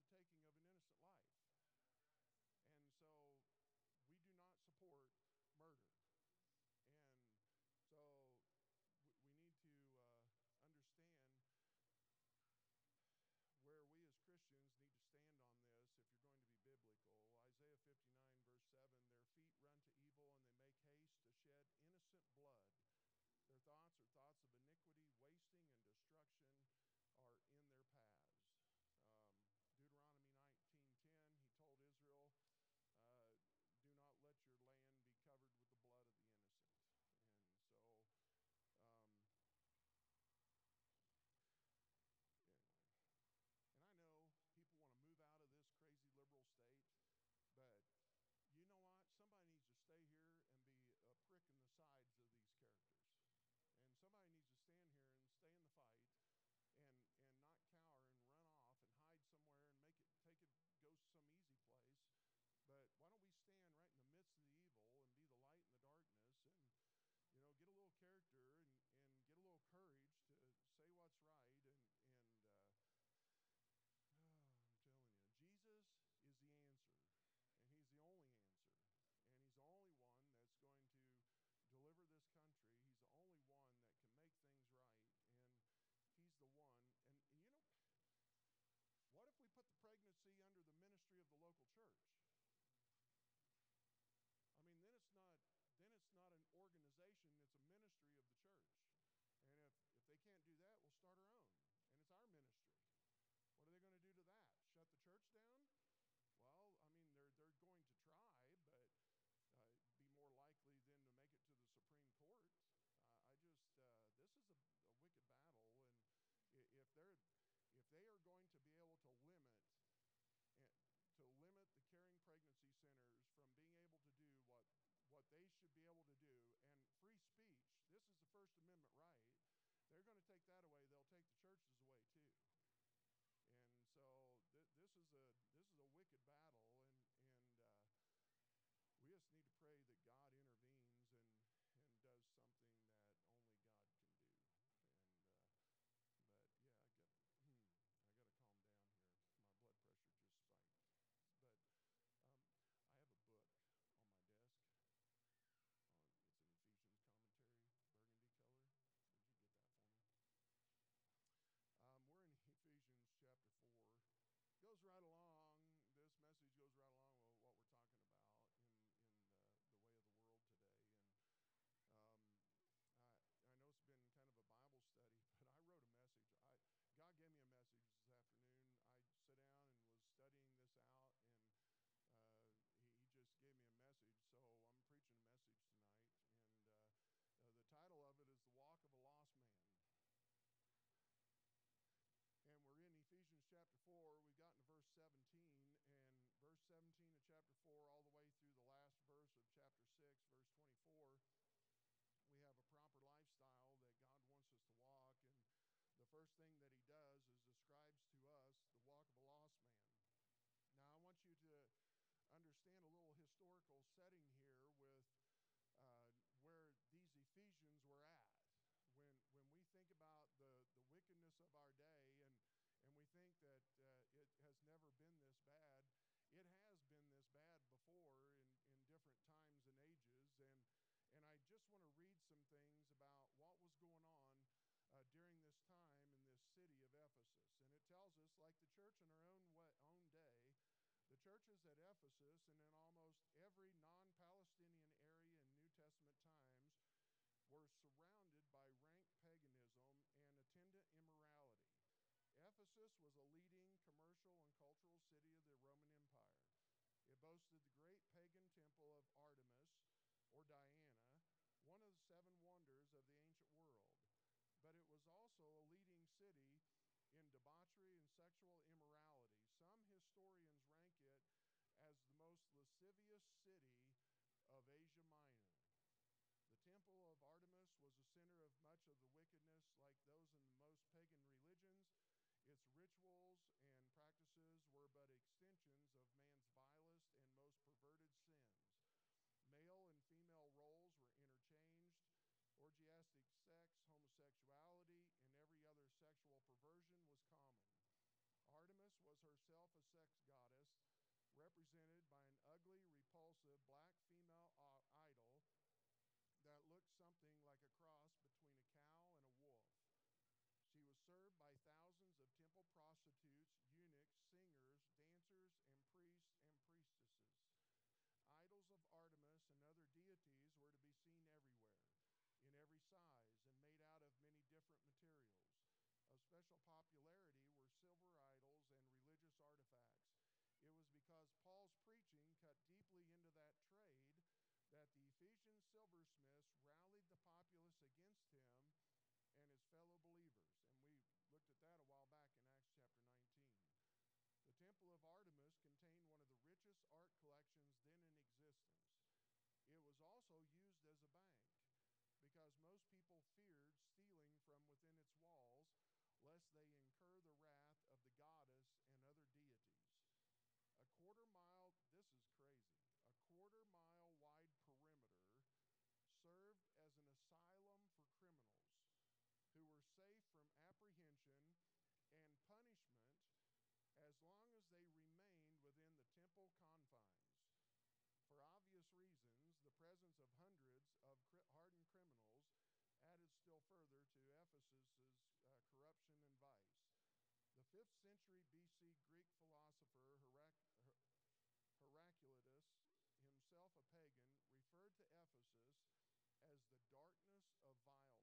the taking of an innocent need to pray that God intervenes. thing that he does is describes to us the walk of a lost man. Now, I want you to understand a little historical setting here with uh, where these Ephesians were at. When, when we think about the, the wickedness of our day and, and we think that uh, it has never been this bad, it has been this bad before in, in different times and ages. And, and I just want to read some things about what was going on city of Ephesus. And it tells us, like the church in our own, way, own day, the churches at Ephesus and in almost every non Palestinian area in New Testament times were surrounded by rank paganism and attendant immorality. Ephesus was a leading commercial and cultural city of the Roman Empire. It boasted the great pagan temple of Artemis or Diana, one of the seven wonders of the ancient world. But it was also a leading city in debauchery and sexual immorality. Some historians rank it as the most lascivious city of Asia Minor. The temple of Artemis was the center of much of the wickedness, like those in the most pagan religions. Its rituals and practices were but extensions of man's vilest and most perverted sins. Male and female roles were interchanged, orgiastic sex, homosexuality sexual perversion was common. Artemis was herself a sex goddess, represented by an ugly, repulsive black female idol that looked something like a cross between a cow and a wolf. She was served by thousands of temple prostitutes, eunuchs, singers, dancers, and priests and priestesses. Idols of Artemis and other deities were to be seen everywhere, in every size, and made out of many different materials. Of special popularity were silver idols and religious artifacts. It was because Paul's preaching cut deeply into that trade that the Ephesian silversmiths rallied the populace against him and his fellow believers. And we looked at that a while back in Acts chapter 19. The Temple of Artemis contained one of the richest art collections then in existence. It was also used as a bank because most people feared stealing from within its walls lest they incur the wrath of the goddess and other deities. A quarter mile, this is crazy, a quarter mile wide perimeter served as an asylum for criminals who were safe from apprehension and punishment as long as they remained within the temple confines. For obvious reasons, the presence of hundreds of hardened criminals added still further to Ephesus's and vice. The 5th century BC Greek philosopher Herac- Her- Heraclitus, himself a pagan, referred to Ephesus as the darkness of vileness.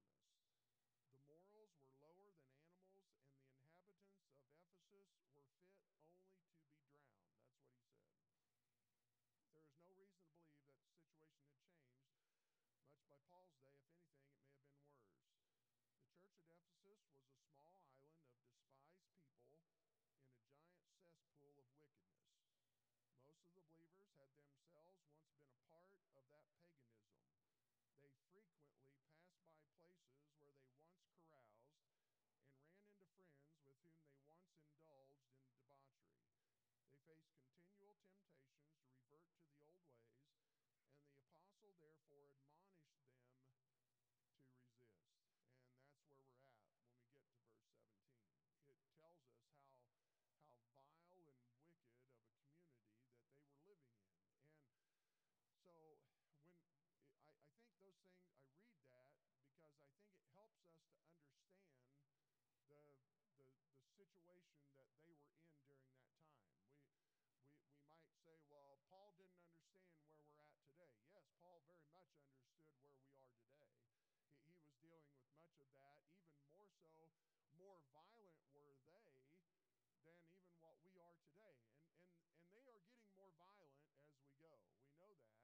The morals were lower than animals, and the inhabitants of Ephesus were fit only to be drowned. That's what he said. There is no reason to believe that the situation had changed much by Paul's day. If anything, it may have been worse. Ephesus was a small island of despised people in a giant cesspool of wickedness. Most of the believers had themselves once been a part of that paganism they frequently passed by places where they once caroused and ran into friends with whom they once indulged in debauchery. They faced continual temptations to revert to the old ways, and the apostle therefore admonished them to resist. And that's where we're at when we get to verse 17. It tells us how how vile and wicked of a community that they were living in. And so when I, I think those things, I read that because I think it helps us to understand the, the, the situation that they were in during that time. We, we, we might say, well, Paul didn't understand where we're at today. Yes, Paul very much understood where we are today. He, he was dealing with much of that, even more so, more violent were they than even what we are today. And, and, and they are getting more violent as we go. We know that.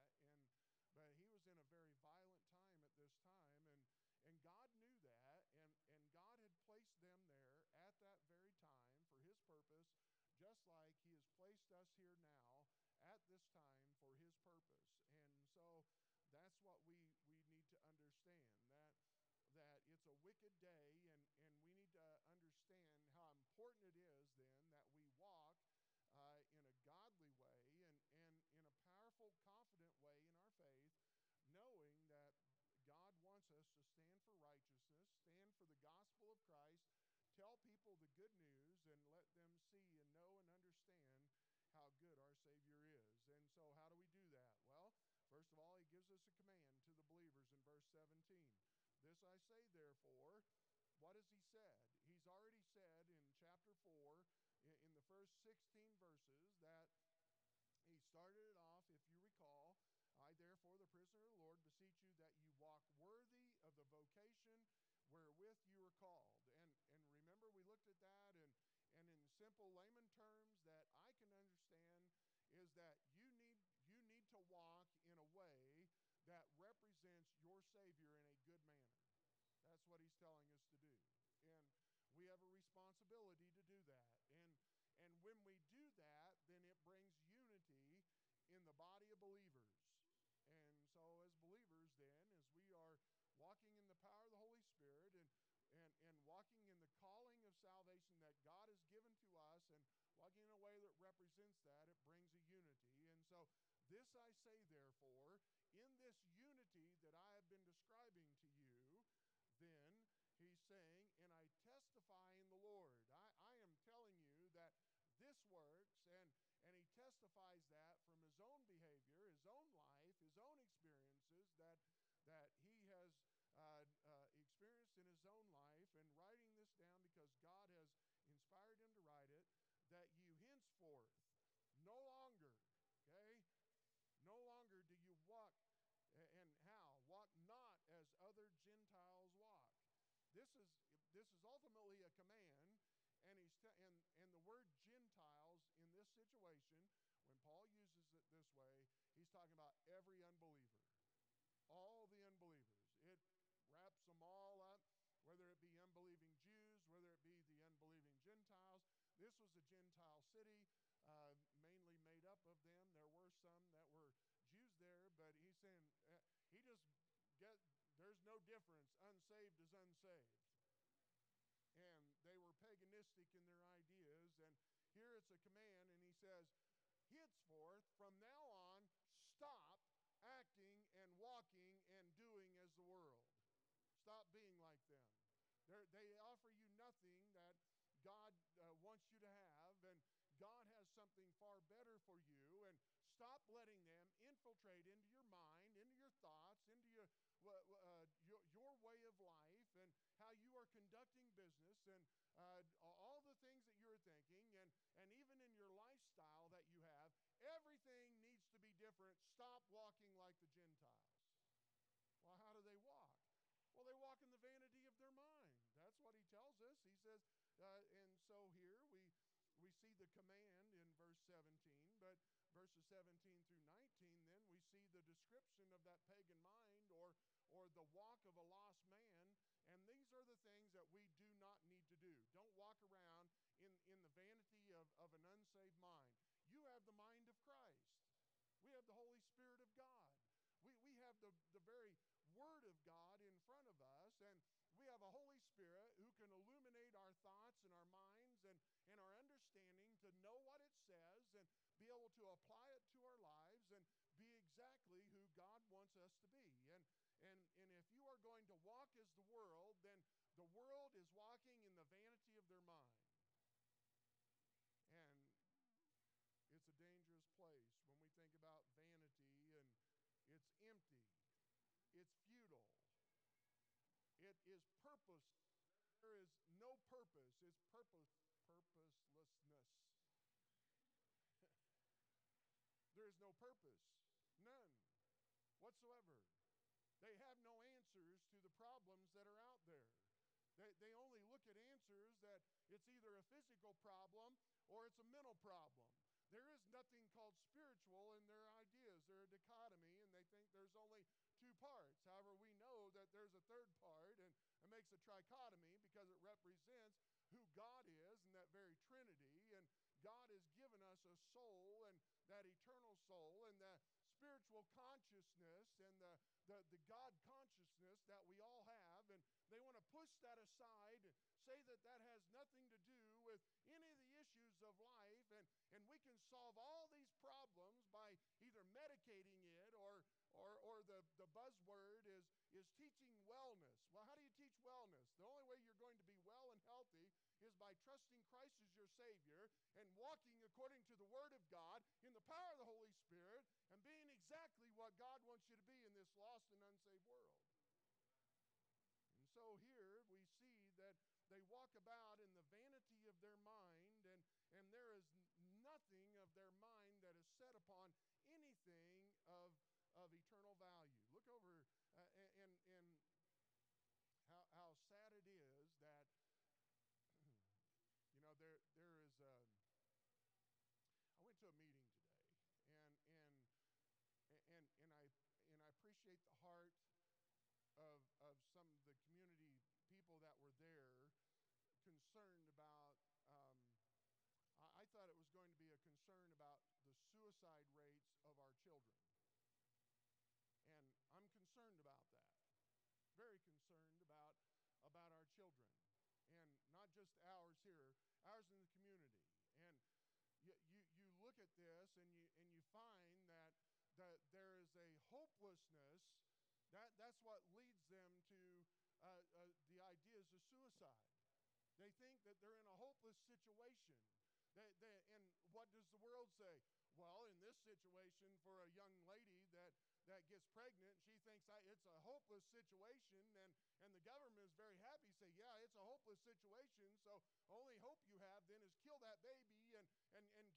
And but he was in a very violent time at this time, and, and God knew that, and, and God had placed them there at that very time for his purpose, just like he has placed us here now at this time for his purpose. And so that's what we, we need to understand that that it's a wicked day and, and we need to understand how important it is then that we walk uh, in a godly way and, and in a powerful, confident way in our faith, knowing that God wants us to stand for righteousness, stand for the gospel of Christ, tell people the good news, and let them see and know and understand how good our Savior is. And so, how do we do that? Well, first of all, He gives us a command to the believers in verse 17. This I say, therefore, what has He said? He's already said in chapter 4 in the first 16 verses that he started it off, if you recall, I therefore, the prisoner of the Lord, beseech you that you walk worthy of the vocation wherewith you are called. And and remember we looked at that and and in simple layman terms that I can understand is that you need you need to walk in a way that represents your Savior in a good manner. That's what he's telling us to do. And we have a responsibility to do that. And, and when we do that, then it brings unity in the body of believers. And so, as believers, then, as we are walking in the power of the Holy Spirit and and, and walking in the calling of salvation that God has given to us and walking in a way that represents that, it brings a unity. And so, this I say, therefore, in this unity that I have been describing to you, then he's saying, and I testify in the Lord. I, I am telling you that this works, and, and he testifies that from his own behavior, his own life, his own experiences that, that he has uh, uh, experienced in his own life, writing this down because God has inspired him to write it, that you henceforth no longer, okay, no longer do you walk and how? Walk not as other gentiles walk. This is this is ultimately a command and he's te- and and the word gentiles in this situation when paul uses it this way he's talking about every unbeliever. All the unbelievers it wraps them all up whether it be unbelieving jews whether it be the unbelieving gentiles this was a gentile city uh, mainly made up of them there were some that were Jews there, but he's saying uh, he just get there's no difference. Unsaved is unsaved. And they were paganistic in their ideas. And here it's a command, and he says, henceforth, from now on, stop acting and walking and doing as the world. Stop being like them. They're, they offer you nothing that God uh, wants you to have, and God has something far better for you, and stop letting them infiltrate into your mind, into your thoughts, into your, uh, your, your, way of life, and how you are conducting business, and uh, all the things that you're thinking, and, and even in your lifestyle that you have. Everything needs to be different. Stop walking like the Gentiles. Well, how do they walk? Well, they walk in the vanity of their mind. That's what he tells us. He says, uh, and so here we we see the command in verse 17, but verses 17 through 19, then we see the description of that pagan mind or, or the walk of a lost man. And these are the things that we do not need to do. Don't walk around in, in the vanity of, of an unsaved mind. You have the mind of Christ, we have the Holy Spirit of God. We, we have the, the very Word of God in front of us, and we have a Holy Spirit who can illuminate our thoughts and our minds and, and our understanding to know what it says and be able to apply it to our lives and be exactly who God wants us to be. And, and, and if you are going to walk as the world, then the world is walking in the vanity of their mind. And it's a dangerous place when we think about vanity and it's empty, it's futile, is purpose. There is no purpose. It's purpose, purposelessness. there is no purpose, none whatsoever. They have no answers to the problems that are out there. They, they only look at answers that it's either a physical problem or it's a mental problem. There is nothing called spiritual in their ideas. They're a dichotomy, and they think there's only two parts. However, we know that there's a third part, makes a trichotomy because it represents who God is and that very Trinity. And God has given us a soul and that eternal soul and the spiritual consciousness and the, the, the God consciousness that we all have. And they want to push that aside and say that that has nothing to do with any of the issues of life. And, and we can solve all these problems by either medicating it or or, or the, the buzzword is, is teaching wellness. Well, how do you teach wellness? The only way you're going to be well and healthy is by trusting Christ as your Savior and walking according to the Word of God in the power of the Holy Spirit and being exactly what God wants you to be in this lost and unsaved world. And so here we see that they walk about in the vanity of their mind, and, and there is nothing of their mind that is set upon anything of eternal value. Look over uh, and, and how, how sad it is that, you know, there, there is a, I went to meeting today and, and, and, and, I, and I appreciate the heart of, of some of the community people that were there concerned about um, I thought it was going to be a concern about the suicide rates of our children. And I'm concerned about that. Very concerned about, about our children. And not just ours here, ours in the community. And you, you, you look at this and you, and you find that, that there is a hopelessness. That, that's what leads them to uh, uh, the ideas of suicide. They think that they're in a hopeless situation. They, they, and what does the world say? Well, in this situation, for a young lady that, that gets pregnant, she thinks it's a hopeless situation, and, and the government is very happy, say, yeah, it's a hopeless situation, so only hope you have then is kill that baby and, and, and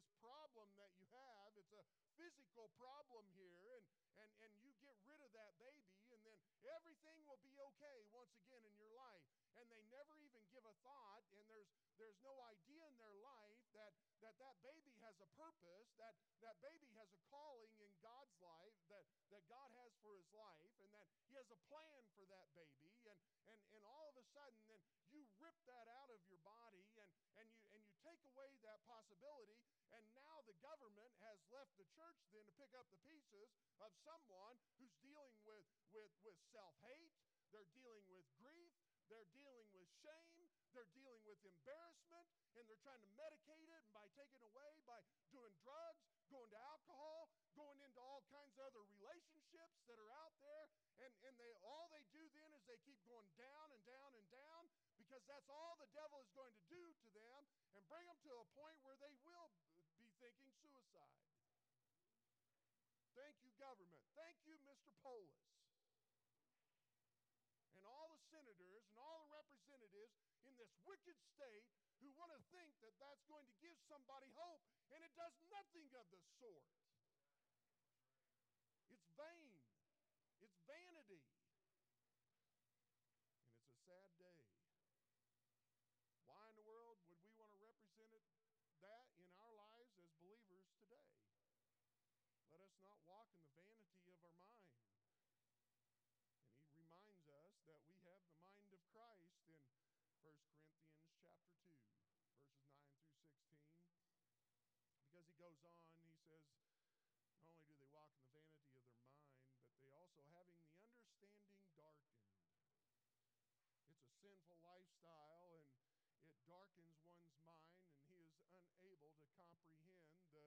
this problem that you have. It's a physical problem here, and, and, and you get rid of that baby, and then everything will be okay once again in your life. And they never even give a thought, and there's, there's no idea in their life that that, that baby has a purpose, that, that baby has a calling in God's life, that, that God has for his life, and that he has a plan for that baby. And, and, and all of a sudden, then you rip that out of your body and, and, you, and you take away that possibility, and now the government has left the church then to pick up the pieces of someone who's dealing with, with, with self hate, they're dealing with grief, they're dealing with shame, they're dealing with embarrassment, and they're trying to medicate it and by taking away by doing drugs, going to alcohol, going into all kinds of other relationships that are out there. And, and they all they do then is they keep going down and down and down because that's all the devil is going to do to them and bring them to a point where they will thinking suicide. Thank you, government. Thank you, Mr. Polis. And all the senators and all the representatives in this wicked state who want to think that that's going to give somebody hope, and it does nothing of the sort. It's vain, it's vanity. And it's a sad day. Why in the world would we want to represent it, that in our lives as believers today? Not walk in the vanity of our mind. And he reminds us that we have the mind of Christ in 1 Corinthians chapter 2, verses 9 through 16. Because he goes on, he says, not only do they walk in the vanity of their mind, but they also having the understanding darkened. It's a sinful lifestyle and it darkens one's mind and he is unable to comprehend the,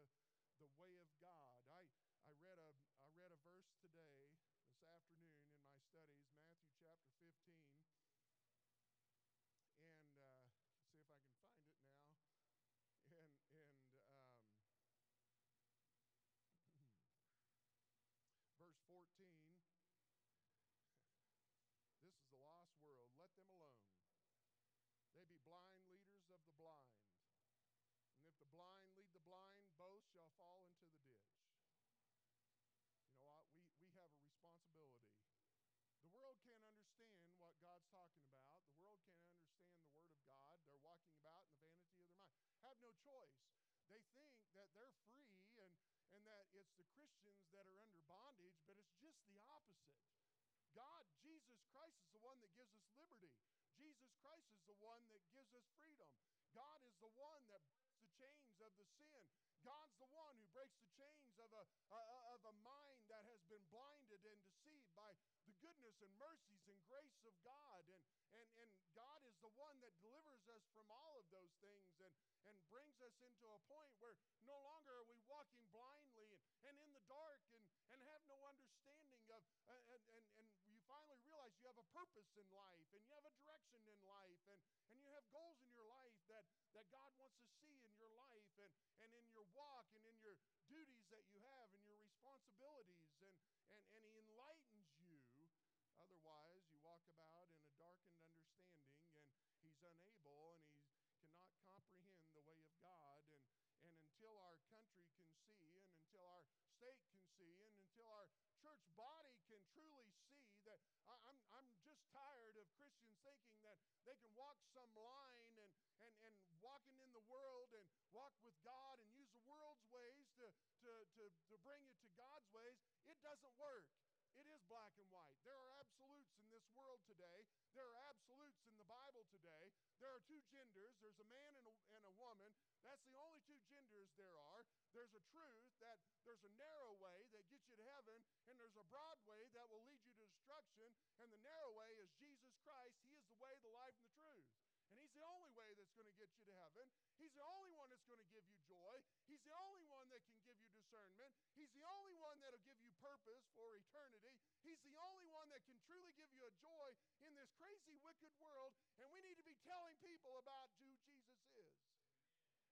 the way of God. I, I, read a, I read a verse today, this afternoon in my studies, Matthew chapter 15 and uh, see if I can find it now. And and um, verse 14. This is the lost world. Let them alone. They be blind leaders of the blind. And if the blind lead the blind, both shall fall into the ditch. You know what? We, we have a responsibility the world can't understand what God's talking about. The world can't understand the Word of God. They're walking about in the vanity of their mind. Have no choice. They think that they're free and, and that it's the Christians that are under bondage, but it's just the opposite. God, Jesus Christ, is the one that gives us liberty. Jesus Christ is the one that gives us freedom. God is the one that breaks the chains of the sin. God's the one who breaks the chains of a, of a mind that has been blinded and deceived by goodness and mercies and grace of God. And, and, and God is the one that delivers us from all of those things and, and brings us into a point where no longer are we walking blindly and, and in the dark and, and have no understanding of, uh, and, and, and you finally realize you have a purpose in life and you have a direction in life and, and you have goals in your life that, that God wants to see in your life and, and in your walk and in your duties that you have and your responsibilities. And, and, and He enlightens you. Otherwise, you walk about in a darkened understanding, and Unable and He cannot comprehend the way of God. And, and until our country can see, and until our state can see, and until our church body can truly see that I'm, I'm just tired of Christians thinking that they can walk some line and, and, and walking in the world and walk with God and use the world's ways to, to, to, to bring you to God's ways. It doesn't work. It is black and white. There are absolutes in this world today. There are absolutes in the Bible today. There are two genders there's a man and a, and a woman. That's the only two genders there are. There's a truth that there's a narrow way that gets you to heaven, and there's a broad way that will lead you to destruction. And the narrow way is Jesus Christ. He is the way, the life, and the truth. And He's the only way that's going to get you to heaven. He's the only one that's going to give you joy. He's the only one that can give you discernment. He's the only one that'll give you purpose for eternity. He's the only one that can truly give you a joy in this crazy, wicked world. And we need to be telling people about who Jesus is.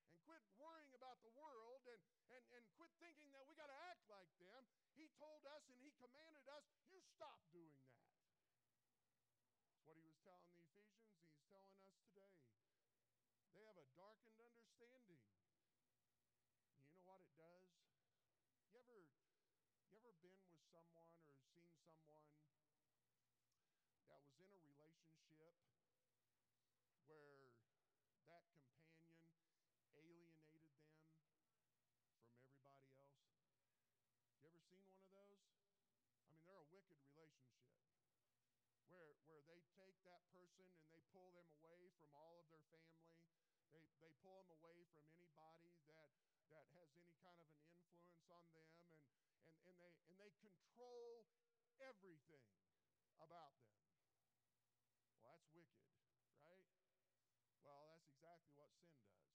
And quit worrying about the world and, and, and quit thinking that we got to act like them. He told us and He commanded us, you stop doing that. It's what He was telling the Ephesians, He's telling us today. They have a darkened understanding. You know what it does? You ever you ever been with someone or someone that was in a relationship where that companion alienated them from everybody else? You ever seen one of those? I mean, they're a wicked relationship where, where they take that person and they pull them away from all of their family. They, they pull them away from anybody that, that has any kind of an influence on them, and, and, and, they, and they control everything about them. Well, that's wicked, right? Well, that's exactly what sin does.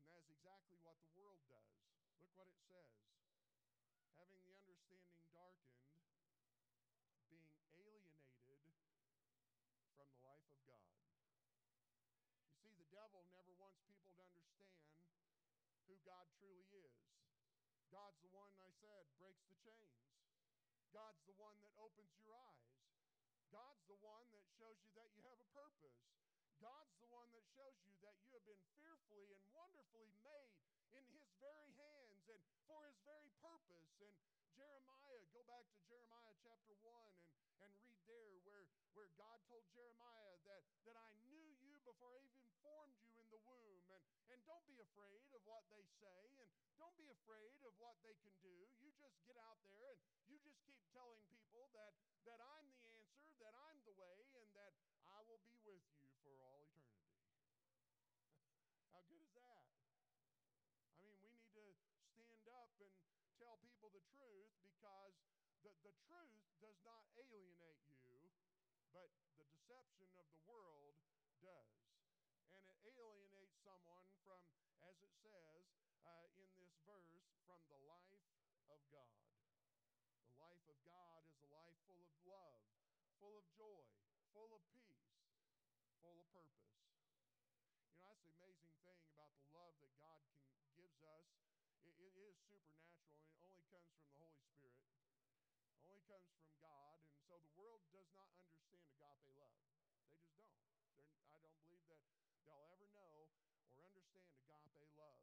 And that's exactly what the world does. Look what it says having the understanding darkened, being alienated from the life of God. You see, the devil never wants people to understand who God truly is. God's the one, I said, breaks the chains. God's the one that opens your eyes. God's the one that shows you that you have a purpose. God's the one that shows you that you have been fearfully and wonderfully made in His very hands and for His very purpose. And Jeremiah, go back to Jeremiah chapter 1 and, and read there where, where God told Jeremiah that, that I knew you before I even formed you in the womb. And, and don't be afraid of what they say and don't be afraid of what they can do. You just get out there and you just keep telling people that, that I'm the answer, that I'm the way, and that I will be with you for all eternity. How good is that? I mean, we need to stand up and tell people the truth because the, the truth does not alienate you, but the deception of the world does. And it alienates someone from, as it says uh, in this verse, from the life of God. The life of God is a life full of love, full of joy, full of peace, full of purpose. You know, that's the amazing thing about the love that God can gives us it, it is supernatural and it only comes from the Holy Spirit, only comes from God. And so the world does not understand agape love. They just don't. They're, I don't believe that they'll ever know or understand agape love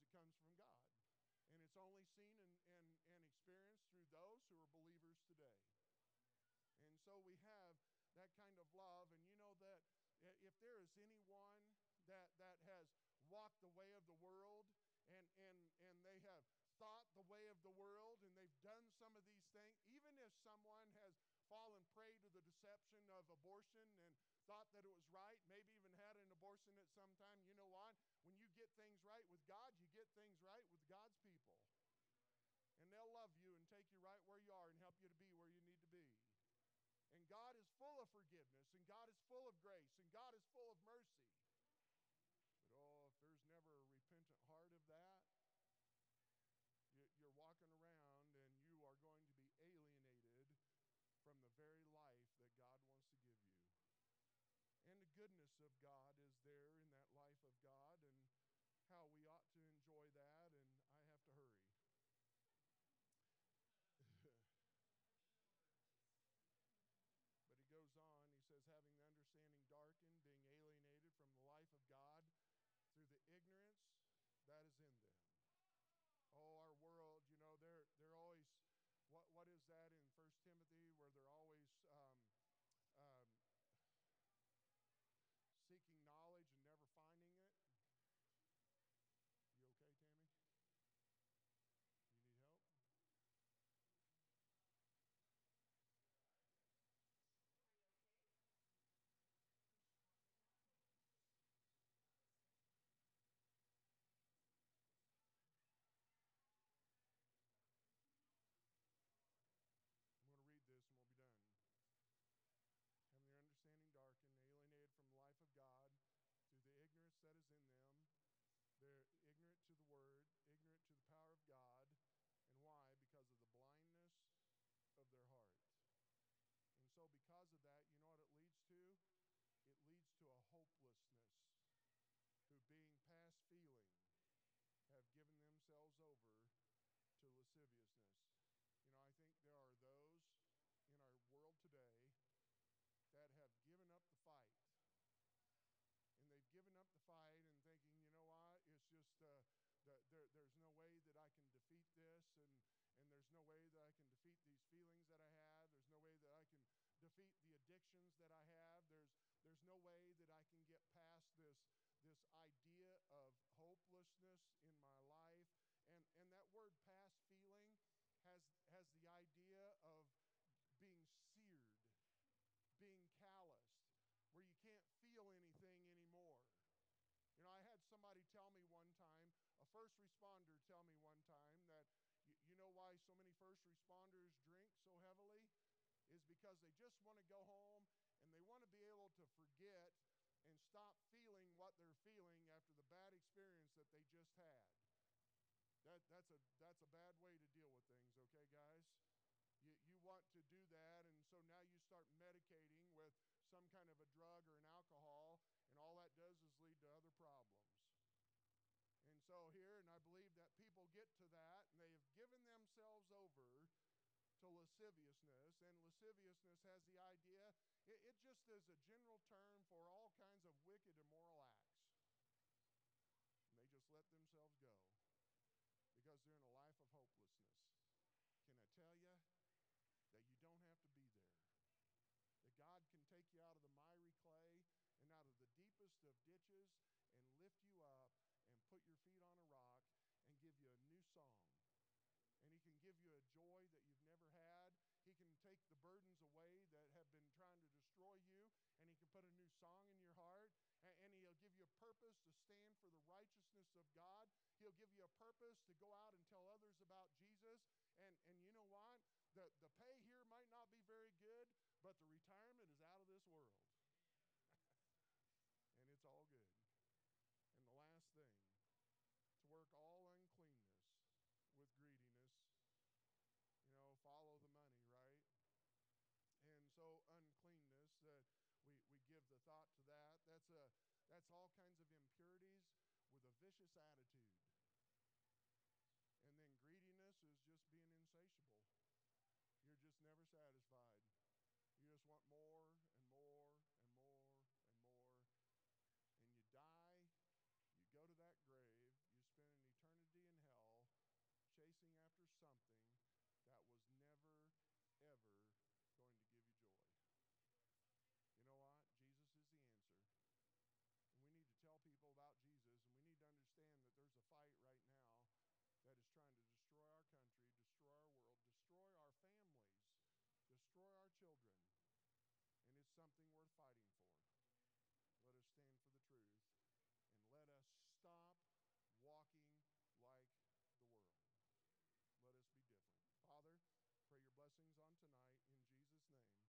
because it comes from God. And it's only seen and, and, and experienced through those who are believers today. And so we have that kind of love. And you know that if there is anyone that, that has walked the way of the world and, and, and they have thought the way of the world and they've done some of these things, even if someone has fallen prey to the deception of abortion and thought that it was right, maybe even had an abortion at some time, you know what? Things right with God, you get things right with God's people. And they'll love you and take you right where you are and help you to be where you need to be. And God is full of forgiveness, and God is full of grace, and God is full of mercy. But oh, if there's never a repentant heart of that, you're walking around and you are going to be alienated from the very life that God wants to give you. And the goodness of God is there in that life of God and how we ought to enjoy that, and I have to hurry. but he goes on, he says, having the understanding darkened, being alienated from the life of God through the ignorance that is in them. Oh, our world, you know, they're, they're always, what, what is that in First Timothy where they're always um, um, seeking knowledge and never finding it? You okay, Tammy? You need help? Themselves over to lasciviousness. You know, I think there are those in our world today that have given up the fight. And they've given up the fight and thinking, you know what, it's just uh, the, there, there's no way that I can defeat this, and, and there's no way that I can defeat these feelings that I have. There's no way that I can defeat the addictions that I have. There's, there's no way that I can get past this, this idea of hopelessness in my life. And, and that word past feeling has, has the idea of being seared, being calloused, where you can't feel anything anymore. You know, I had somebody tell me one time, a first responder tell me one time that you, you know why so many first responders drink so heavily? Is because they just want to go home and they want to be able to forget and stop feeling what they're feeling after the bad experience that they just had. That, that's, a, that's a bad way to deal with things, okay, guys? You, you want to do that, and so now you start medicating with some kind of a drug or an alcohol, and all that does is lead to other problems. And so here, and I believe that people get to that, and they have given themselves over to lasciviousness, and lasciviousness has the idea, it, it just is a general term for all kinds of wicked, immoral acts. And they just let themselves go because they're in a life of hopelessness. Can I tell you that you don't have to be there? That God can take you out of the miry clay and out of the deepest of ditches and lift you up and put your feet on a rock and give you a new song. And He can give you a joy that you've never had. He can take the burdens away that have been trying to destroy you, and He can put a new song in your heart. And He'll give you a purpose to stand for the righteousness of God. He'll give you a purpose to go out and tell others about Jesus. And, and you know what? The, the pay here might not be very good, but the retirement is out of this world. and it's all good. And the last thing, to work all uncleanness with greediness. You know, follow the money, right? And so uncleanness, uh, we, we give the thought to that. That's, a, that's all kinds of impurities with a vicious attitude. And then greediness is just being insatiable. You're just never satisfied. You just want more and more and more and more. And you die, you go to that grave, you spend an eternity in hell chasing after something that was never, ever going to give you joy. You know what? Jesus is the answer. And we need to tell people about Jesus, and we need to understand that there's a fight right now that is trying to destroy our country, destroy our world, destroy our families, destroy our children. And it's something worth fighting for. Let us stand for the truth and let us stop walking like the world. Let us be different. Father, pray your blessings on tonight in Jesus' name.